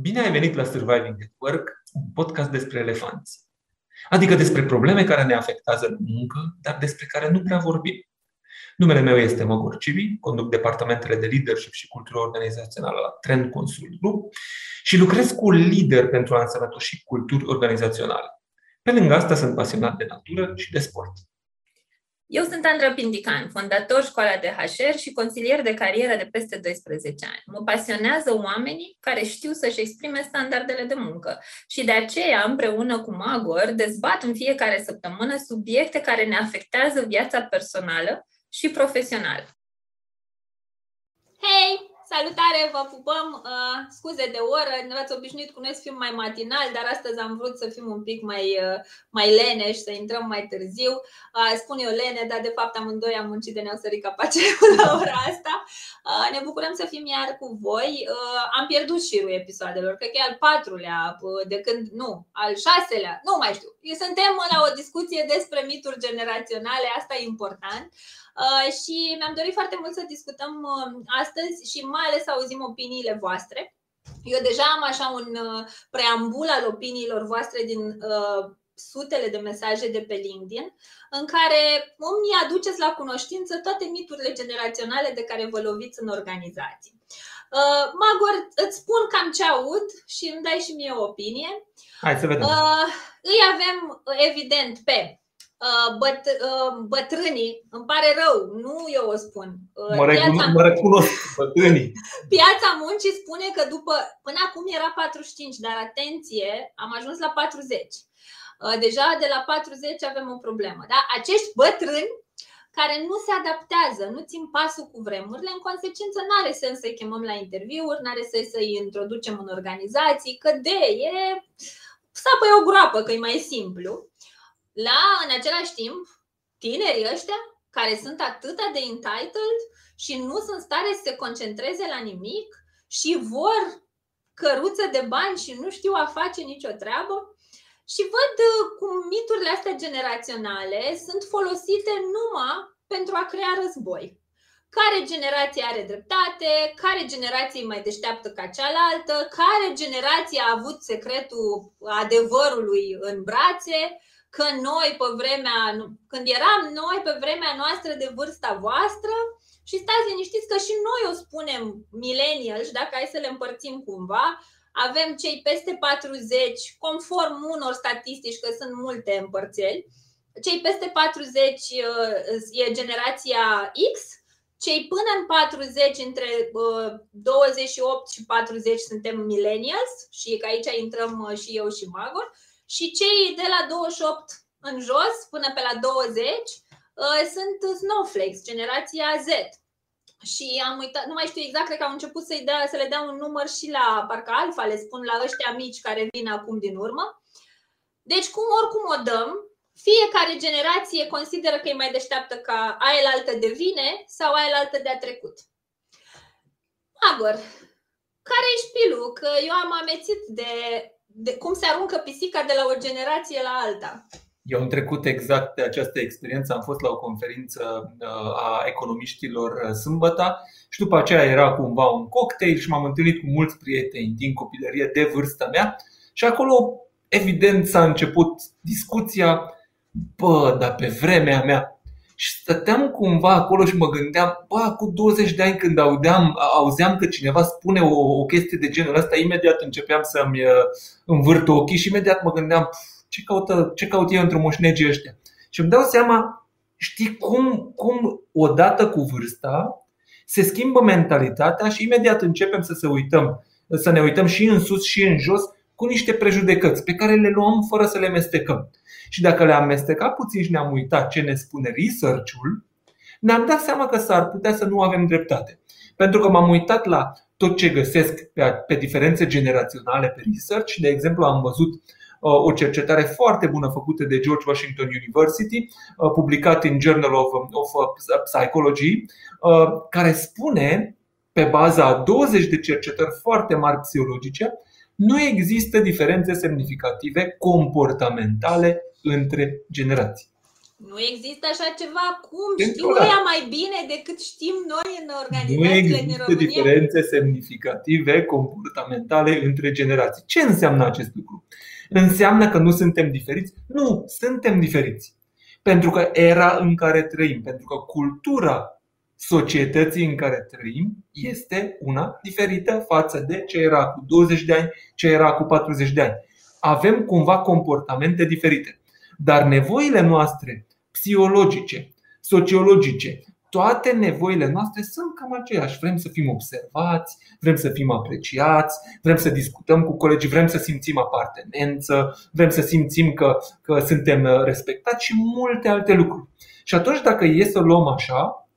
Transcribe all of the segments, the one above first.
Bine ai venit la Surviving at Work, un podcast despre elefanți. Adică despre probleme care ne afectează în muncă, dar despre care nu prea vorbim. Numele meu este Măgor Civi, conduc departamentele de leadership și cultură organizațională la Trend Consult Group și lucrez cu lider pentru a însănătoși culturi organizaționale. Pe lângă asta sunt pasionat de natură și de sport. Eu sunt Andra Pindican, fondator școala de HR și consilier de carieră de peste 12 ani. Mă pasionează oamenii care știu să-și exprime standardele de muncă și de aceea, împreună cu Magor, dezbat în fiecare săptămână subiecte care ne afectează viața personală și profesională. Hei! Salutare, vă pupăm! Uh, scuze de oră, ne-ați obișnuit cu noi să fim mai matinal, dar astăzi am vrut să fim un pic mai, uh, mai lene și să intrăm mai târziu. Uh, spun eu lene, dar de fapt amândoi am muncit de neosărit capacerul la ora asta. Uh, ne bucurăm să fim iar cu voi. Uh, am pierdut șirul episoadelor, cred că e al patrulea, uh, de când, nu, al șaselea, nu mai știu. Suntem la o discuție despre mituri generaționale, asta e important. Uh, și mi-am dorit foarte mult să discutăm uh, astăzi și mai ales să auzim opiniile voastre. Eu deja am așa un uh, preambul al opiniilor voastre din uh, sutele de mesaje de pe LinkedIn, în care îmi aduceți la cunoștință toate miturile generaționale de care vă loviți în organizații. Uh, Magor, îți spun cam ce aud și îmi dai și mie o opinie. Hai să vedem. Uh, îi avem, evident, pe Uh, băt, uh, bătrânii, îmi pare rău, nu eu o spun. Uh, mă, piața, mă recunosc, bătrânii. Piața muncii spune că după, până acum era 45, dar atenție, am ajuns la 40. Deja de la 40 avem o problemă. Da? Acești bătrâni care nu se adaptează, nu țin pasul cu vremurile, în consecință nu are sens să-i chemăm la interviuri, nu are sens să-i introducem în organizații, că de e sapă o groapă, că e mai simplu la, în același timp, tinerii ăștia care sunt atât de entitled și nu sunt în stare să se concentreze la nimic și vor căruță de bani și nu știu a face nicio treabă. Și văd uh, cum miturile astea generaționale sunt folosite numai pentru a crea război. Care generație are dreptate, care generație e mai deșteaptă ca cealaltă, care generație a avut secretul adevărului în brațe, că noi pe vremea, când eram noi pe vremea noastră de vârsta voastră, și stați liniștiți că și noi o spunem millennials, dacă hai să le împărțim cumva, avem cei peste 40, conform unor statistici, că sunt multe împărțeli, cei peste 40 uh, e generația X, cei până în 40, între 28 uh, și 40 suntem millennials și că aici intrăm uh, și eu și Magor și cei de la 28 în jos până pe la 20 uh, sunt snowflakes, generația Z. Și am uitat, nu mai știu exact, cred că au început să-i dea, să le dea un număr și la parcă alfa, le spun la ăștia mici care vin acum din urmă. Deci, cum oricum o dăm, fiecare generație consideră că e mai deșteaptă ca aia altă de vine sau aia altă de a trecut. Agor, care e șpilul? Că eu am amețit de de cum se aruncă pisica de la o generație la alta. Eu am trecut exact de această experiență. Am fost la o conferință uh, a economiștilor uh, sâmbătă și după aceea era cumva un cocktail și m-am întâlnit cu mulți prieteni din copilărie de vârsta mea și acolo evident s-a început discuția Bă, dar pe vremea mea și stăteam cumva acolo și mă gândeam, bă, cu 20 de ani când audeam, auzeam că cineva spune o, o chestie de genul ăsta, imediat începeam să-mi uh, învârt ochii și imediat mă gândeam, ce, caută, ce caut eu într-o moșnegii ăștia? Și îmi dau seama, știi cum, cum odată cu vârsta se schimbă mentalitatea și imediat începem să se uităm, să ne uităm și în sus și în jos cu niște prejudecăți pe care le luăm fără să le mestecăm. Și dacă le-am amestecat puțin și ne-am uitat ce ne spune research-ul, ne-am dat seama că s-ar putea să nu avem dreptate. Pentru că m-am uitat la tot ce găsesc pe, pe diferențe generaționale pe research. De exemplu, am văzut uh, o cercetare foarte bună făcută de George Washington University, uh, publicat în Journal of, of Psychology, uh, care spune, pe baza a 20 de cercetări foarte mari psihologice, nu există diferențe semnificative comportamentale între generații. Nu există așa ceva. Cum știu ea mai bine decât știm noi în organizațiile Nu există din România? diferențe semnificative comportamentale între generații. Ce înseamnă acest lucru? Înseamnă că nu suntem diferiți? Nu, suntem diferiți. Pentru că era în care trăim, pentru că cultura societății în care trăim este una diferită față de ce era cu 20 de ani, ce era cu 40 de ani. Avem cumva comportamente diferite. Dar nevoile noastre psihologice, sociologice, toate nevoile noastre sunt cam aceleași. Vrem să fim observați, vrem să fim apreciați, vrem să discutăm cu colegii, vrem să simțim apartenență, vrem să simțim că, că suntem respectați și multe alte lucruri. Și atunci, dacă e să luăm așa,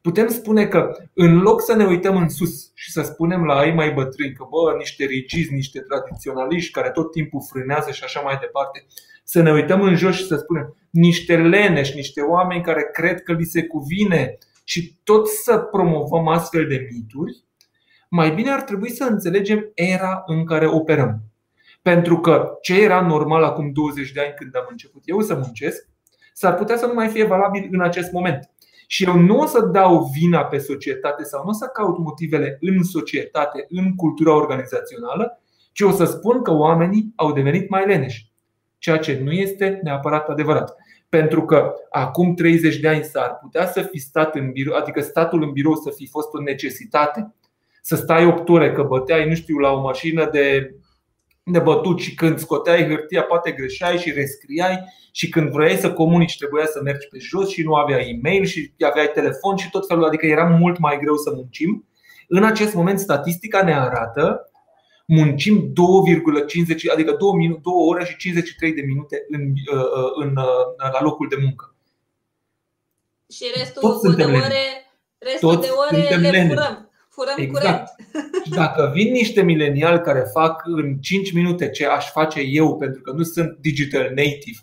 putem spune că în loc să ne uităm în sus și să spunem la ei mai bătrâni că bă, niște rigizi, niște tradiționaliști care tot timpul frânează și așa mai departe, să ne uităm în jos și să spunem niște leneși, niște oameni care cred că li se cuvine și tot să promovăm astfel de mituri, mai bine ar trebui să înțelegem era în care operăm. Pentru că ce era normal acum 20 de ani când am început eu să muncesc, s-ar putea să nu mai fie valabil în acest moment. Și eu nu o să dau vina pe societate sau nu o să caut motivele în societate, în cultura organizațională, ci o să spun că oamenii au devenit mai leneși. Ceea ce nu este neapărat adevărat. Pentru că acum 30 de ani s-ar putea să fi stat în birou, adică statul în birou să fi fost o necesitate, să stai 8 ore că băteai, nu știu, la o mașină de de bătut și când scoteai hârtia poate greșeai și rescriai și când vrei să comunici trebuia să mergi pe jos și nu aveai e-mail și aveai telefon și tot felul, adică era mult mai greu să muncim. În acest moment statistica ne arată muncim 2,50, adică 2, minute, 2 ore și 53 de minute în, uh, uh, în, în, uh, la locul de muncă. Și restul Toți de ore, restul Toți de ore le lene. furăm. Furăm exact. curent. Și dacă vin niște mileniali care fac în 5 minute ce aș face eu pentru că nu sunt digital native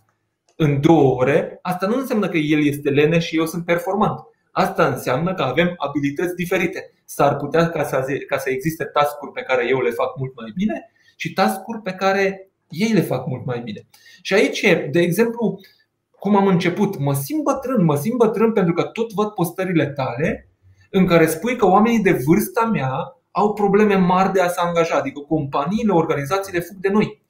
în două ore, asta nu înseamnă că el este lene și eu sunt performant. Asta înseamnă că avem abilități diferite. S-ar putea ca să, ca să existe tascuri pe care eu le fac mult mai bine și tascuri pe care ei le fac mult mai bine. Și aici, de exemplu, cum am început, mă simt bătrân, mă simt bătrân pentru că tot văd postările tale în care spui că oamenii de vârsta mea au probleme mari de a se angaja, adică companiile, organizațiile fug de noi.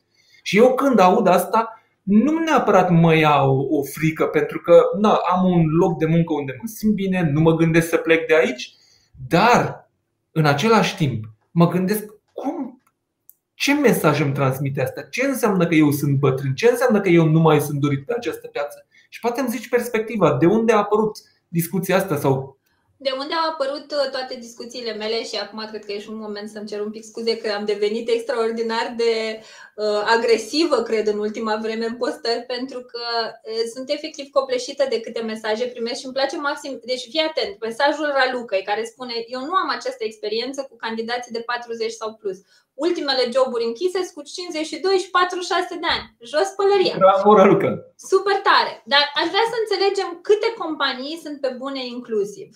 Și eu când aud asta, nu neapărat mă ia o, o frică, pentru că na, am un loc de muncă unde mă simt bine, nu mă gândesc să plec de aici, dar în același timp mă gândesc cum, ce mesaj îmi transmite asta? Ce înseamnă că eu sunt bătrân? Ce înseamnă că eu nu mai sunt dorit pe această piață? Și poate îmi zici perspectiva, de unde a apărut discuția asta sau de unde au apărut uh, toate discuțiile mele și acum cred că e și un moment să-mi cer un pic scuze că am devenit extraordinar de uh, agresivă, cred, în ultima vreme în postări, pentru că uh, sunt efectiv copleșită de câte mesaje primesc și îmi place maxim. Deci fii atent, mesajul Ralucăi care spune eu nu am această experiență cu candidații de 40 sau plus. Ultimele joburi închise cu 52 și 46 de ani. Jos pălăria. Bravo, Raluca! Super tare! Dar aș vrea să înțelegem câte companii sunt pe bune inclusiv.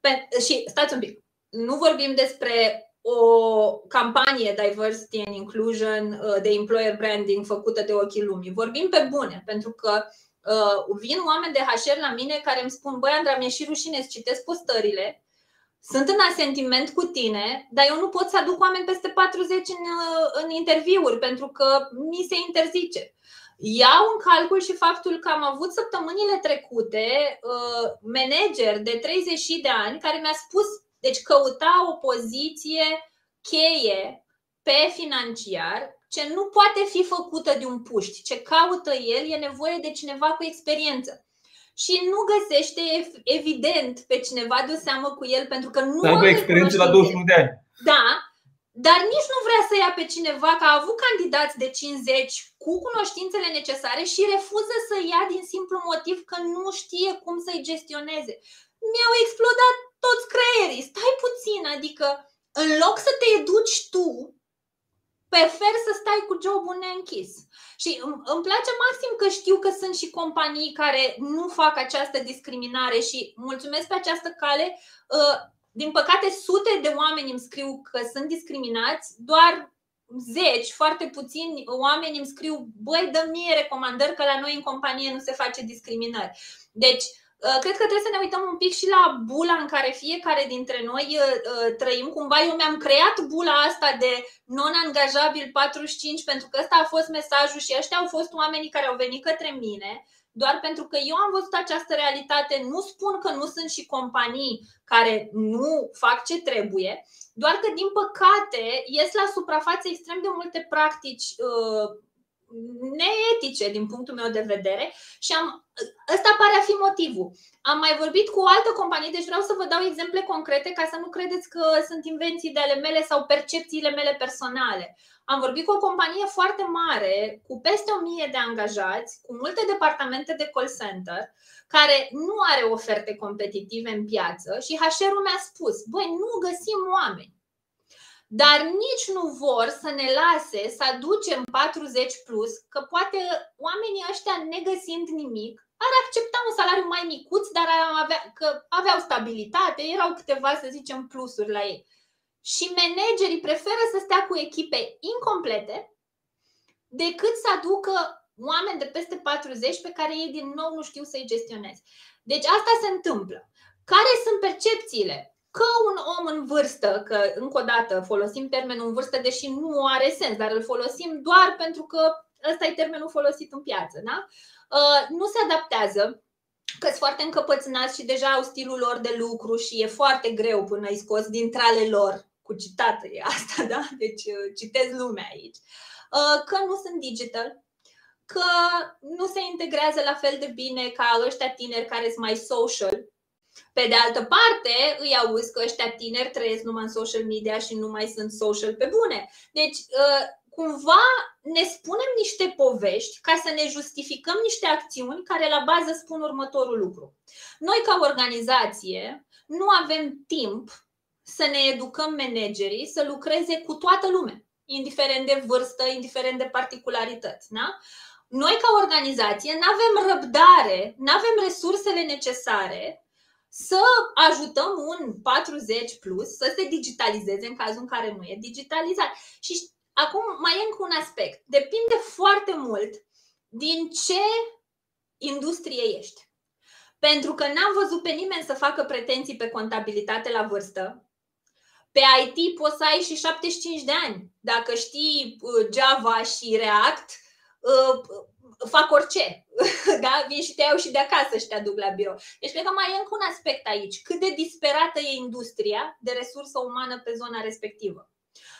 Pe, și stați un pic, nu vorbim despre o campanie Diversity and Inclusion uh, de employer branding făcută de ochii lumii. Vorbim pe bune, pentru că uh, vin oameni de HR la mine care îmi spun Băi, Andra, mi-e și rușine să citesc postările, sunt în asentiment cu tine, dar eu nu pot să aduc oameni peste 40 în, uh, în interviuri pentru că mi se interzice. Iau în calcul și faptul că am avut săptămânile trecute uh, manager de 30 de ani care mi-a spus, deci căuta o poziție cheie pe financiar ce nu poate fi făcută de un puști. Ce caută el e nevoie de cineva cu experiență. Și nu găsește evident pe cineva de seamă cu el pentru că nu are experiență la 21 de ani. Da, dar nici nu vrea să ia pe cineva, că a avut candidați de 50 cu cunoștințele necesare și refuză să ia din simplu motiv că nu știe cum să-i gestioneze. Mi-au explodat toți creierii, stai puțin, adică în loc să te educi tu, prefer să stai cu jobul neînchis. Și îmi place maxim că știu că sunt și companii care nu fac această discriminare și mulțumesc pe această cale uh, din păcate, sute de oameni îmi scriu că sunt discriminați, doar zeci, foarte puțini oameni îmi scriu, băi, dă mie recomandări că la noi în companie nu se face discriminări. Deci, uh, Cred că trebuie să ne uităm un pic și la bula în care fiecare dintre noi uh, uh, trăim. Cumva eu mi-am creat bula asta de non-angajabil 45 pentru că ăsta a fost mesajul și ăștia au fost oamenii care au venit către mine doar pentru că eu am văzut această realitate. Nu spun că nu sunt și companii care nu fac ce trebuie, doar că, din păcate, ies la suprafață extrem de multe practici uh, neetice din punctul meu de vedere și am, ăsta pare a fi motivul. Am mai vorbit cu o altă companie, deci vreau să vă dau exemple concrete ca să nu credeți că sunt invenții de ale mele sau percepțiile mele personale. Am vorbit cu o companie foarte mare, cu peste 1000 de angajați, cu multe departamente de call center, care nu are oferte competitive în piață și HR-ul mi-a spus, băi, nu găsim oameni. Dar nici nu vor să ne lase să aducem 40 plus, că poate oamenii ăștia negăsind nimic, ar accepta un salariu mai micuț, dar avea, că aveau stabilitate, erau câteva, să zicem, plusuri la ei și managerii preferă să stea cu echipe incomplete decât să aducă oameni de peste 40 pe care ei din nou nu știu să-i gestioneze. Deci asta se întâmplă. Care sunt percepțiile? Că un om în vârstă, că încă o dată folosim termenul în vârstă, deși nu are sens, dar îl folosim doar pentru că ăsta e termenul folosit în piață, da? Uh, nu se adaptează, că sunt foarte încăpățânați și deja au stilul lor de lucru și e foarte greu până îi scoți din trale lor cu citat e asta, da? Deci uh, citez lumea aici. Uh, că nu sunt digital, că nu se integrează la fel de bine ca ăștia tineri care sunt mai social. Pe de altă parte, îi auzi că ăștia tineri trăiesc numai în social media și nu mai sunt social pe bune. Deci, uh, cumva ne spunem niște povești ca să ne justificăm niște acțiuni care la bază spun următorul lucru. Noi, ca organizație, nu avem timp să ne educăm managerii să lucreze cu toată lumea, indiferent de vârstă, indiferent de particularități. Da? Noi, ca organizație, nu avem răbdare, nu avem resursele necesare să ajutăm un 40 plus să se digitalizeze în cazul în care nu e digitalizat. Și acum mai e încă un aspect. Depinde foarte mult din ce industrie ești. Pentru că n-am văzut pe nimeni să facă pretenții pe contabilitate la vârstă, pe IT poți să ai și 75 de ani. Dacă știi uh, Java și React, uh, fac orice. Da? Vin și te iau și de acasă și te aduc la birou. Deci cred că mai e încă un aspect aici. Cât de disperată e industria de resursă umană pe zona respectivă.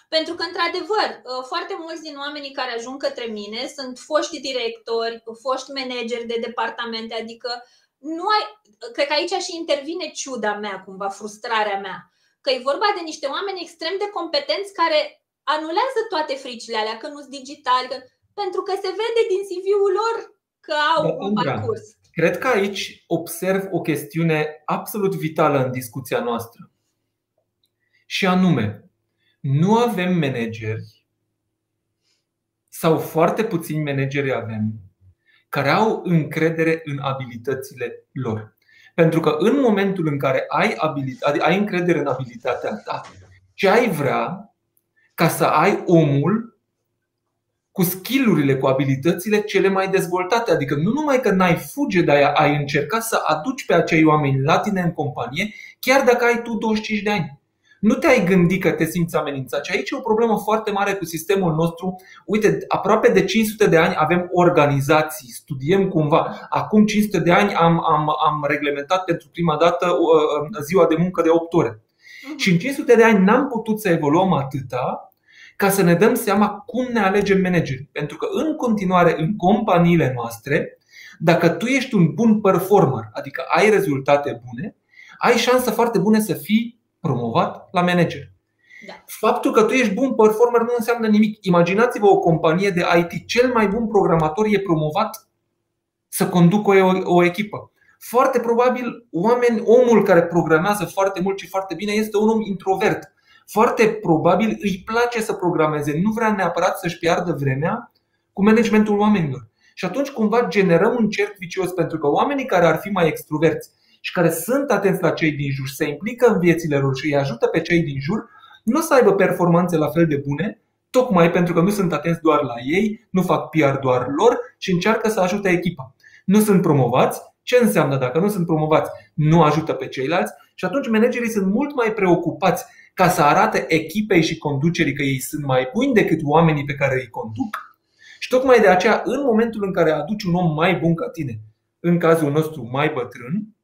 Pentru că, într-adevăr, uh, foarte mulți din oamenii care ajung către mine sunt foști directori, foști manageri de departamente, adică nu ai. Cred că aici și intervine ciuda mea, cumva, frustrarea mea că e vorba de niște oameni extrem de competenți care anulează toate fricile alea, că nu sunt digitali, că, pentru că se vede din CV-ul lor că au da, un parcurs. Cred că aici observ o chestiune absolut vitală în discuția noastră. Și anume, nu avem manageri sau foarte puțini manageri avem care au încredere în abilitățile lor. Pentru că în momentul în care ai, abilitate, ai încredere în abilitatea ta și ai vrea ca să ai omul cu skillurile, cu abilitățile cele mai dezvoltate. Adică nu numai că n-ai fuge, dar ai încercat să aduci pe acei oameni la tine în companie, chiar dacă ai tu 25 de ani nu te-ai gândit că te simți amenințat. Și aici e o problemă foarte mare cu sistemul nostru. Uite, aproape de 500 de ani avem organizații, studiem cumva. Acum 500 de ani am, am, am reglementat pentru prima dată uh, uh, ziua de muncă de 8 ore. Uh-huh. Și în 500 de ani n-am putut să evoluăm atâta ca să ne dăm seama cum ne alegem manageri. Pentru că în continuare în companiile noastre, dacă tu ești un bun performer, adică ai rezultate bune, ai șansă foarte bune să fii promovat la manager. Da. Faptul că tu ești bun performer nu înseamnă nimic. Imaginați-vă o companie de IT, cel mai bun programator e promovat să conducă o, o echipă. Foarte probabil oameni, omul care programează foarte mult și foarte bine este un om introvert. Foarte probabil îi place să programeze, nu vrea neapărat să-și piardă vremea cu managementul oamenilor. Și atunci cumva generăm un cerc vicios pentru că oamenii care ar fi mai extroverți și care sunt atenți la cei din jur, se implică în viețile lor și îi ajută pe cei din jur, nu o să aibă performanțe la fel de bune tocmai pentru că nu sunt atenți doar la ei, nu fac PR doar lor și încearcă să ajute echipa. Nu sunt promovați. Ce înseamnă dacă nu sunt promovați? Nu ajută pe ceilalți și atunci managerii sunt mult mai preocupați ca să arate echipei și conducerii că ei sunt mai buni decât oamenii pe care îi conduc. Și tocmai de aceea, în momentul în care aduci un om mai bun ca tine, în cazul nostru mai bătrân,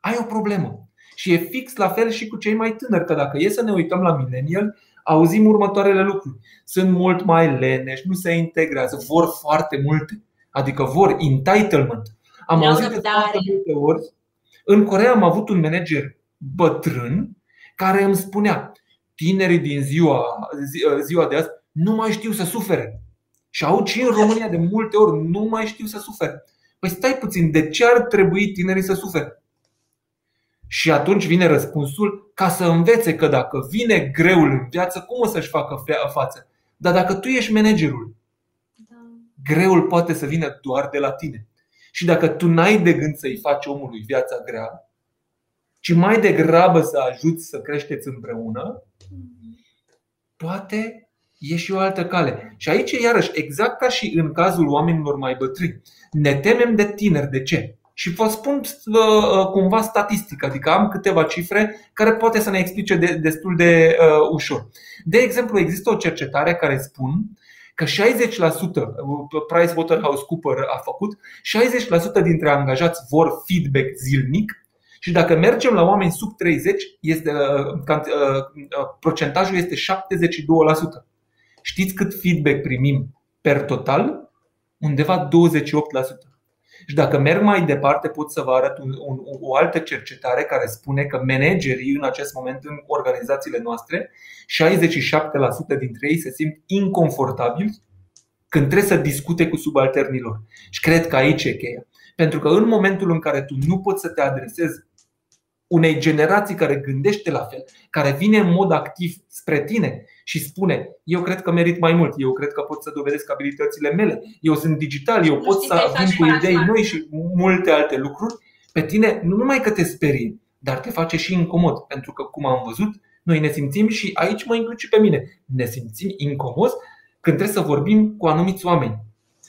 ai o problemă. Și e fix la fel și cu cei mai tânări, că dacă e să ne uităm la millennial, auzim următoarele lucruri. Sunt mult mai leneși, nu se integrează, vor foarte multe. Adică vor entitlement. Am auzit de foarte multe ori. În Corea am avut un manager bătrân care îmi spunea tinerii din ziua, ziua de azi nu mai știu să sufere. Și aud și în România de multe ori nu mai știu să sufere. Păi stai puțin, de ce ar trebui tinerii să sufere? Și atunci vine răspunsul ca să învețe că dacă vine greul în viață, cum o să-și facă față? Dar dacă tu ești managerul, da. greul poate să vină doar de la tine. Și dacă tu n-ai de gând să-i faci omului viața grea, ci mai degrabă să ajuți să creșteți împreună, poate e și o altă cale. Și aici, iarăși, exact ca și în cazul oamenilor mai bătrâni, ne temem de tineri. De ce? Și vă spun uh, cumva statistic, adică am câteva cifre care poate să ne explice de, destul de uh, ușor. De exemplu, există o cercetare care spun că 60%, PricewaterhouseCoopers a făcut, 60% dintre angajați vor feedback zilnic și dacă mergem la oameni sub 30, este, uh, uh, procentajul este 72%. Știți cât feedback primim per total? Undeva 28%. Și dacă merg mai departe, pot să vă arăt un, un, o altă cercetare care spune că managerii în acest moment în organizațiile noastre, 67% dintre ei se simt inconfortabili când trebuie să discute cu subalternilor. Și cred că aici e cheia. Pentru că în momentul în care tu nu poți să te adresezi unei generații care gândește la fel, care vine în mod activ spre tine și spune Eu cred că merit mai mult, eu cred că pot să dovedesc abilitățile mele, eu sunt digital, eu nu pot să vin cu idei noi și multe alte lucruri, pe tine nu numai că te sperie, dar te face și incomod. Pentru că, cum am văzut, noi ne simțim și aici mă includ și pe mine. Ne simțim incomozi când trebuie să vorbim cu anumiți oameni.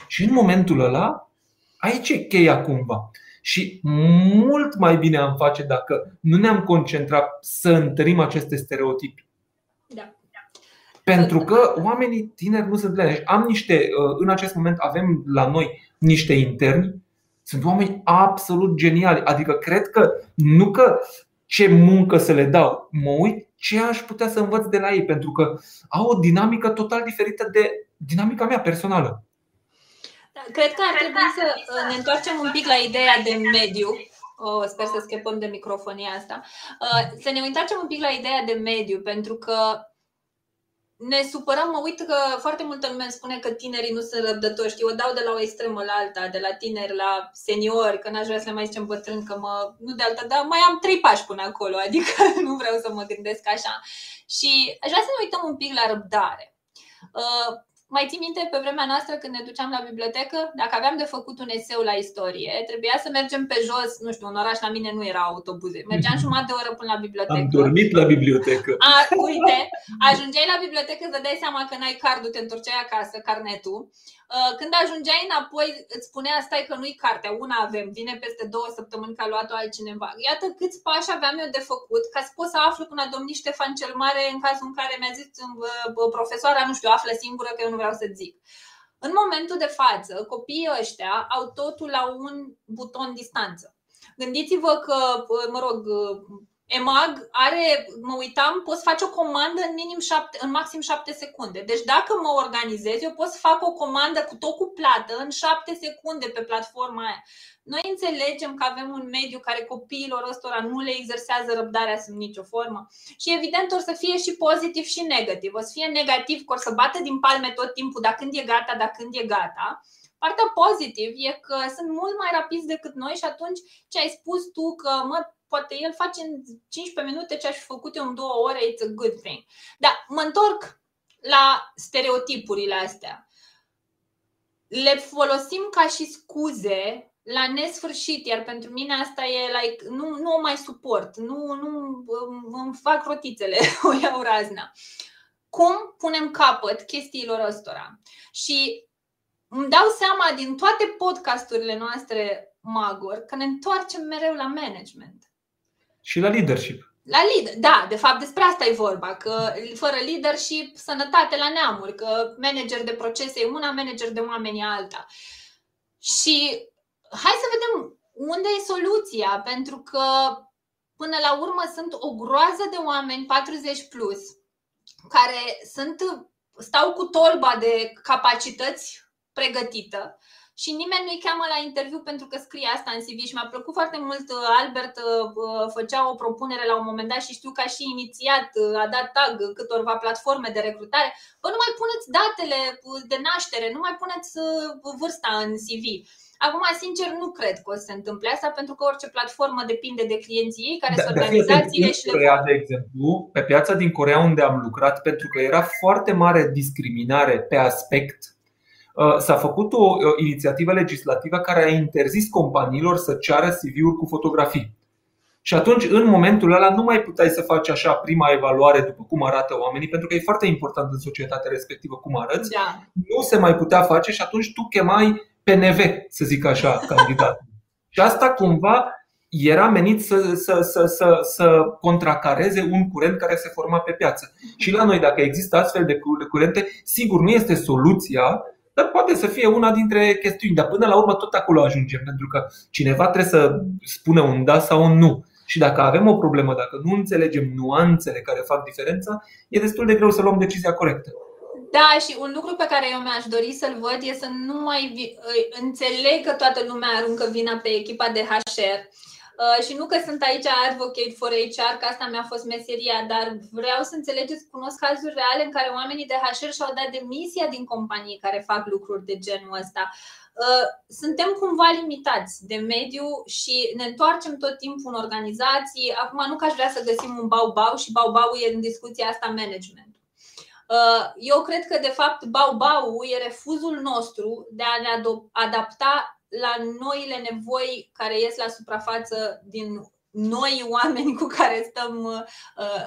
Și în momentul ăla, aici e cheia cumva. Și mult mai bine am face dacă nu ne-am concentrat să întărim aceste stereotipi. Da. Pentru că oamenii tineri nu sunt leneși. Am niște, uh, în acest moment avem la noi niște interni, sunt oameni absolut geniali. Adică cred că nu că ce muncă să le dau, mă uit ce aș putea să învăț de la ei, pentru că au o dinamică total diferită de dinamica mea personală. Cred că ar trebui să uh, ne întoarcem un pic la ideea de mediu. Oh, sper să scăpăm de microfonia asta. Uh, să ne întoarcem un pic la ideea de mediu, pentru că ne supărăm, mă uit că foarte multă lume îmi spune că tinerii nu sunt răbdători. Știi, o dau de la o extremă la alta, de la tineri la seniori, că n-aș vrea să le mai zicem bătrân, că mă, nu de alta, dar mai am trei pași până acolo, adică nu vreau să mă gândesc așa. Și aș vrea să ne uităm un pic la răbdare. Uh, mai ții minte pe vremea noastră când ne duceam la bibliotecă? Dacă aveam de făcut un eseu la istorie, trebuia să mergem pe jos, nu știu, un oraș la mine nu era autobuze. Mergeam mhm. jumătate de oră până la bibliotecă. Am dormit la bibliotecă. A, uite, ajungeai la bibliotecă, să dai seama că n-ai cardul, te întorceai acasă, carnetul. Uh, când ajungeai înapoi, îți spunea stai că nu-i cartea, una avem, vine peste două săptămâni că a luat-o altcineva. Iată câți pași aveam eu de făcut ca să pot să aflu până a domnit Ștefan cel Mare în cazul în care mi-a zis profesoara, nu știu, află singură că eu nu vreau să zic. În momentul de față, copiii ăștia au totul la un buton distanță. Gândiți-vă că, mă rog, EMAG are, mă uitam, poți face o comandă în, minim șapte, în maxim 7 secunde. Deci dacă mă organizez, eu pot să fac o comandă cu tot cu plată în 7 secunde pe platforma aia. Noi înțelegem că avem un mediu care copiilor ăstora nu le exersează răbdarea sub nicio formă și evident o să fie și pozitiv și negativ. O să fie negativ că o să bată din palme tot timpul, dar când e gata, dar când e gata. Partea pozitiv e că sunt mult mai rapizi decât noi și atunci ce ai spus tu că mă, poate el face în 15 minute ce aș fi făcut eu în două ore, it's a good thing. Dar mă întorc la stereotipurile astea. Le folosim ca și scuze la nesfârșit, iar pentru mine asta e like, nu, nu o mai suport, nu, nu îmi fac rotițele, o iau razna. cum punem capăt chestiilor ăstora. Și îmi dau seama din toate podcasturile noastre Magor că ne întoarcem mereu la management. Și la leadership. La leader, da, de fapt despre asta e vorba, că fără leadership, sănătate la neamuri, că manager de procese e una, manager de oameni e alta. Și hai să vedem unde e soluția, pentru că până la urmă sunt o groază de oameni 40 plus care sunt, stau cu tolba de capacități pregătită și nimeni nu-i cheamă la interviu pentru că scrie asta în CV și mi-a plăcut foarte mult. Uh, Albert uh, uh, făcea o propunere la un moment dat și știu că a și inițiat, a dat tag câtorva platforme de recrutare. Bă, nu mai puneți datele de naștere, nu mai puneți vârsta în CV. Acum, sincer, nu cred că o să se întâmple asta, pentru că orice platformă depinde de clienții ei, care da, sunt organizațiile și le Corea, de exemplu, pe piața din Corea unde am lucrat, pentru că era foarte mare discriminare pe aspect Uh, s-a făcut o inițiativă legislativă care a interzis companiilor să ceară CV-uri cu fotografii. Și atunci, în momentul ăla, nu mai puteai să faci așa prima evaluare după cum arată oamenii, pentru că e foarte important în societatea respectivă cum arăți. Da. Nu se mai putea face și atunci tu chemai PNV, să zic așa, candidat. și asta cumva era menit să, să, să, să, să contracareze un curent care se forma pe piață. Și la noi, dacă există astfel de curente, sigur nu este soluția, dar poate să fie una dintre chestiuni. Dar până la urmă tot acolo ajungem, pentru că cineva trebuie să spună un da sau un nu. Și dacă avem o problemă, dacă nu înțelegem nuanțele care fac diferența, e destul de greu să luăm decizia corectă. Da, și un lucru pe care eu mi-aș dori să-l văd e să nu mai înțeleg că toată lumea aruncă vina pe echipa de HR Uh, și nu că sunt aici advocate for HR, că asta mi-a fost meseria, dar vreau să înțelegeți, cunosc cazuri reale în care oamenii de HR și-au dat demisia din companii care fac lucruri de genul ăsta. Uh, suntem cumva limitați de mediu și ne întoarcem tot timpul în organizații. Acum nu că aș vrea să găsim un bau-bau și bau-bau e în discuția asta management. Uh, eu cred că, de fapt, bau-bau e refuzul nostru de a ne adapta la noile nevoi care ies la suprafață din noi oameni cu care stăm uh,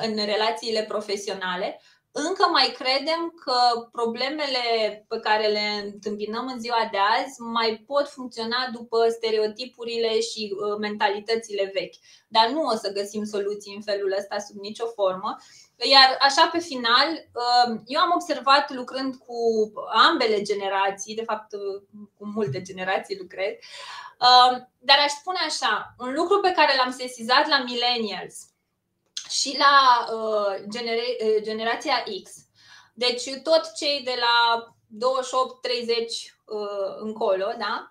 în relațiile profesionale. Încă mai credem că problemele pe care le întâmpinăm în ziua de azi mai pot funcționa după stereotipurile și uh, mentalitățile vechi. Dar nu o să găsim soluții în felul ăsta sub nicio formă. Iar așa pe final, um, eu am observat lucrând cu ambele generații, de fapt cu multe generații lucrez, um, dar aș spune așa, un lucru pe care l-am sesizat la millennials și la uh, genera- generația X, deci tot cei de la 28-30 uh, încolo, da?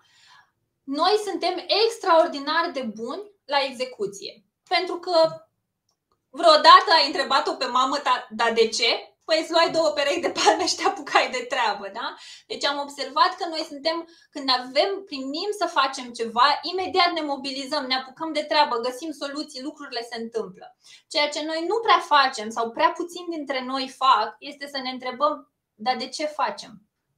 Noi suntem extraordinar de buni la execuție. Pentru că Vreodată ai întrebat-o pe mamă, dar de ce? Păi îți luai două perechi de palme și te apucai de treabă, da? Deci am observat că noi suntem, când avem, primim să facem ceva, imediat ne mobilizăm, ne apucăm de treabă, găsim soluții, lucrurile se întâmplă. Ceea ce noi nu prea facem sau prea puțin dintre noi fac este să ne întrebăm, dar de ce facem?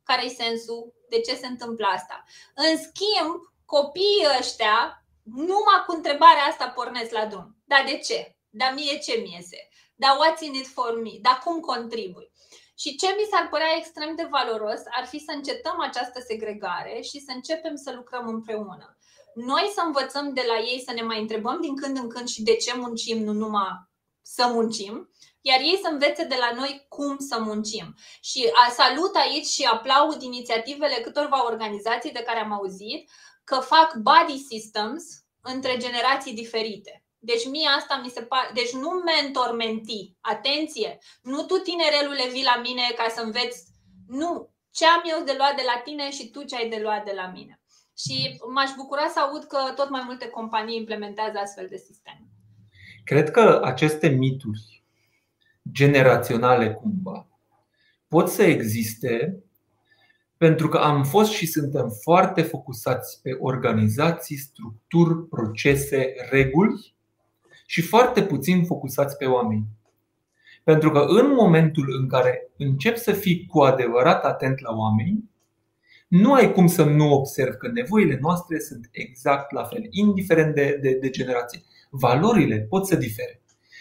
Care-i sensul? De ce se întâmplă asta? În schimb, copiii ăștia, numai cu întrebarea asta pornesc la drum. Dar de ce? Dar mie ce mi iese? Dar what's in it for me? Dar cum contribui? Și ce mi s-ar părea extrem de valoros ar fi să încetăm această segregare și să începem să lucrăm împreună. Noi să învățăm de la ei să ne mai întrebăm din când în când și de ce muncim, nu numai să muncim, iar ei să învețe de la noi cum să muncim. Și salut aici și aplaud inițiativele câtorva organizații de care am auzit că fac body systems între generații diferite. Deci mie asta mi se pare, deci nu mentor menti, atenție, nu tu tinerelule vii la mine ca să înveți, nu, ce am eu de luat de la tine și tu ce ai de luat de la mine. Și m-aș bucura să aud că tot mai multe companii implementează astfel de sisteme. Cred că aceste mituri generaționale cumva pot să existe pentru că am fost și suntem foarte focusați pe organizații, structuri, procese, reguli și foarte puțin focusați pe oameni. Pentru că în momentul în care începi să fii cu adevărat atent la oameni, nu ai cum să nu observi că nevoile noastre sunt exact la fel, indiferent de, de, de generație. Valorile pot să difere.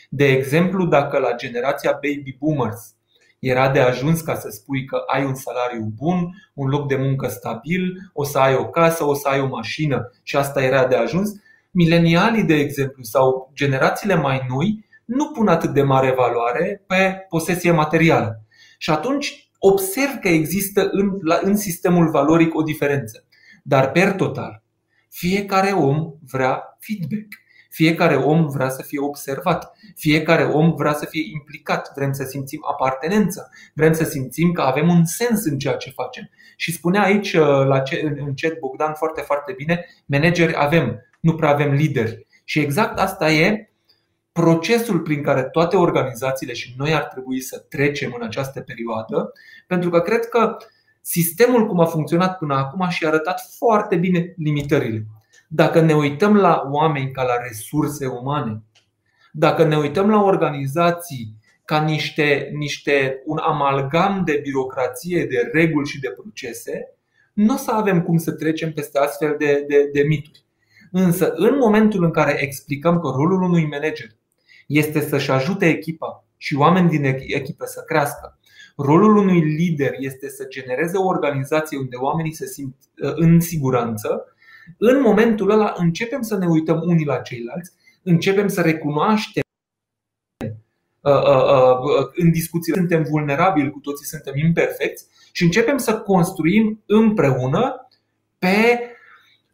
De exemplu, dacă la generația baby boomers Era de ajuns ca să spui că ai un salariu bun, un loc de muncă stabil, o să ai o casă, o să ai o mașină și asta era de ajuns. Milenialii, de exemplu, sau generațiile mai noi nu pun atât de mare valoare pe posesie materială. Și atunci observ că există în, în sistemul valoric o diferență. Dar per total, fiecare om vrea feedback. Fiecare om vrea să fie observat, fiecare om vrea să fie implicat, vrem să simțim apartenență, vrem să simțim că avem un sens în ceea ce facem. Și spunea aici uh, la în chat Bogdan foarte, foarte bine, manageri avem, nu prea avem lideri. Și exact asta e procesul prin care toate organizațiile și noi ar trebui să trecem în această perioadă, pentru că cred că sistemul cum a funcționat până acum și a arătat foarte bine limitările. Dacă ne uităm la oameni ca la resurse umane, dacă ne uităm la organizații ca niște, niște un amalgam de birocrație, de reguli și de procese, nu o să avem cum să trecem peste astfel de, de, de mituri. Însă, în momentul în care explicăm că rolul unui manager este să-și ajute echipa și oameni din echipă să crească, rolul unui lider este să genereze o organizație unde oamenii se simt uh, în siguranță, în momentul ăla începem să ne uităm unii la ceilalți, începem să recunoaștem uh, uh, în discuții suntem vulnerabili, cu toții suntem imperfecți și începem să construim împreună pe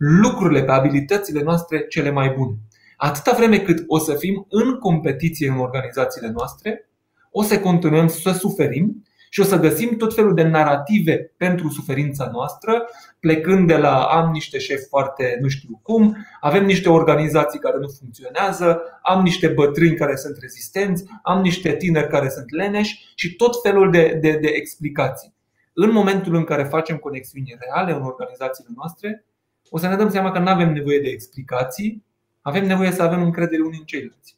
lucrurile, pe abilitățile noastre cele mai bune. Atâta vreme cât o să fim în competiție în organizațiile noastre, o să continuăm să suferim și o să găsim tot felul de narrative pentru suferința noastră, plecând de la am niște șefi foarte nu știu cum, avem niște organizații care nu funcționează, am niște bătrâni care sunt rezistenți, am niște tineri care sunt leneși și tot felul de, de, de explicații. În momentul în care facem conexiuni reale în organizațiile noastre, o să ne dăm seama că nu avem nevoie de explicații, avem nevoie să avem încredere unii în ceilalți.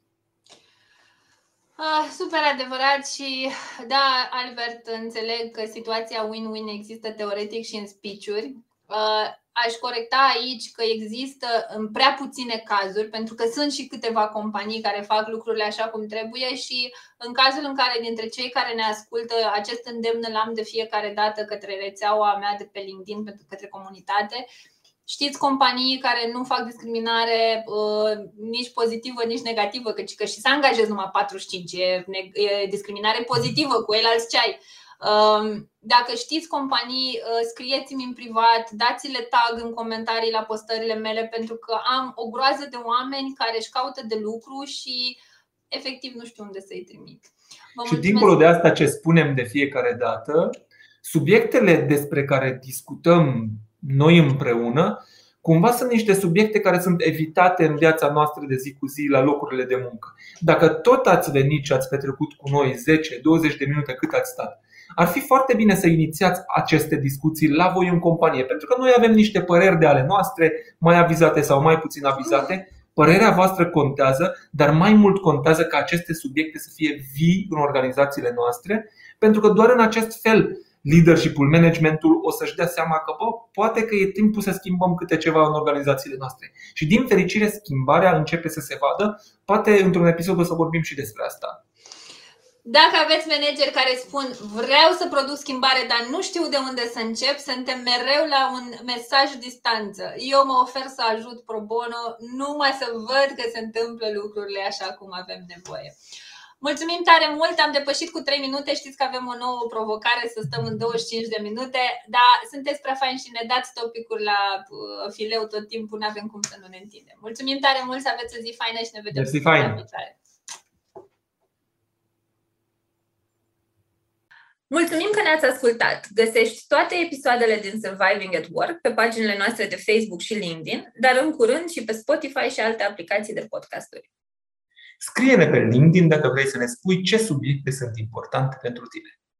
Ah, super adevărat și da, Albert, înțeleg că situația win-win există teoretic și în speech-uri. Uh, aș corecta aici că există în prea puține cazuri, pentru că sunt și câteva companii care fac lucrurile așa cum trebuie și în cazul în care dintre cei care ne ascultă acest îndemn l-am de fiecare dată către rețeaua mea de pe LinkedIn, pentru către comunitate, Știți companii care nu fac discriminare uh, nici pozitivă, nici negativă, căci că și să angajezi numai 45, e, e discriminare pozitivă cu el alți ceai. Uh, dacă știți companii, uh, scrieți-mi în privat, dați-le tag în comentarii la postările mele, pentru că am o groază de oameni care își caută de lucru și efectiv nu știu unde să-i trimit. Vă și dincolo de asta ce spunem de fiecare dată, subiectele despre care discutăm noi împreună, cumva sunt niște subiecte care sunt evitate în viața noastră de zi cu zi la locurile de muncă. Dacă tot ați venit și ați petrecut cu noi 10-20 de minute cât ați stat, ar fi foarte bine să inițiați aceste discuții la voi în companie, pentru că noi avem niște păreri de ale noastre, mai avizate sau mai puțin avizate. Părerea voastră contează, dar mai mult contează ca aceste subiecte să fie vii în organizațiile noastre, pentru că doar în acest fel leadership-ul, managementul o să-și dea seama că bă, poate că e timpul să schimbăm câte ceva în organizațiile noastre. Și din fericire schimbarea începe să se vadă. Poate într-un episod o să vorbim și despre asta. Dacă aveți manageri care spun vreau să produc schimbare, dar nu știu de unde să încep, suntem mereu la un mesaj distanță. Eu mă ofer să ajut pro bono numai să văd că se întâmplă lucrurile așa cum avem nevoie. Mulțumim tare mult, am depășit cu 3 minute, știți că avem o nouă provocare să stăm în 25 de minute, dar sunteți prea faini și ne dați topicuri la uh, fileu tot timpul, nu avem cum să nu ne întindem. Mulțumim tare mult, să aveți o zi faină și ne vedem zi faină. Mulțumim că ne-ați ascultat! Găsești toate episoadele din Surviving at Work pe paginile noastre de Facebook și LinkedIn, dar în curând și pe Spotify și alte aplicații de podcasturi. Scrie-ne pe LinkedIn dacă vrei să ne spui ce subiecte sunt importante pentru tine.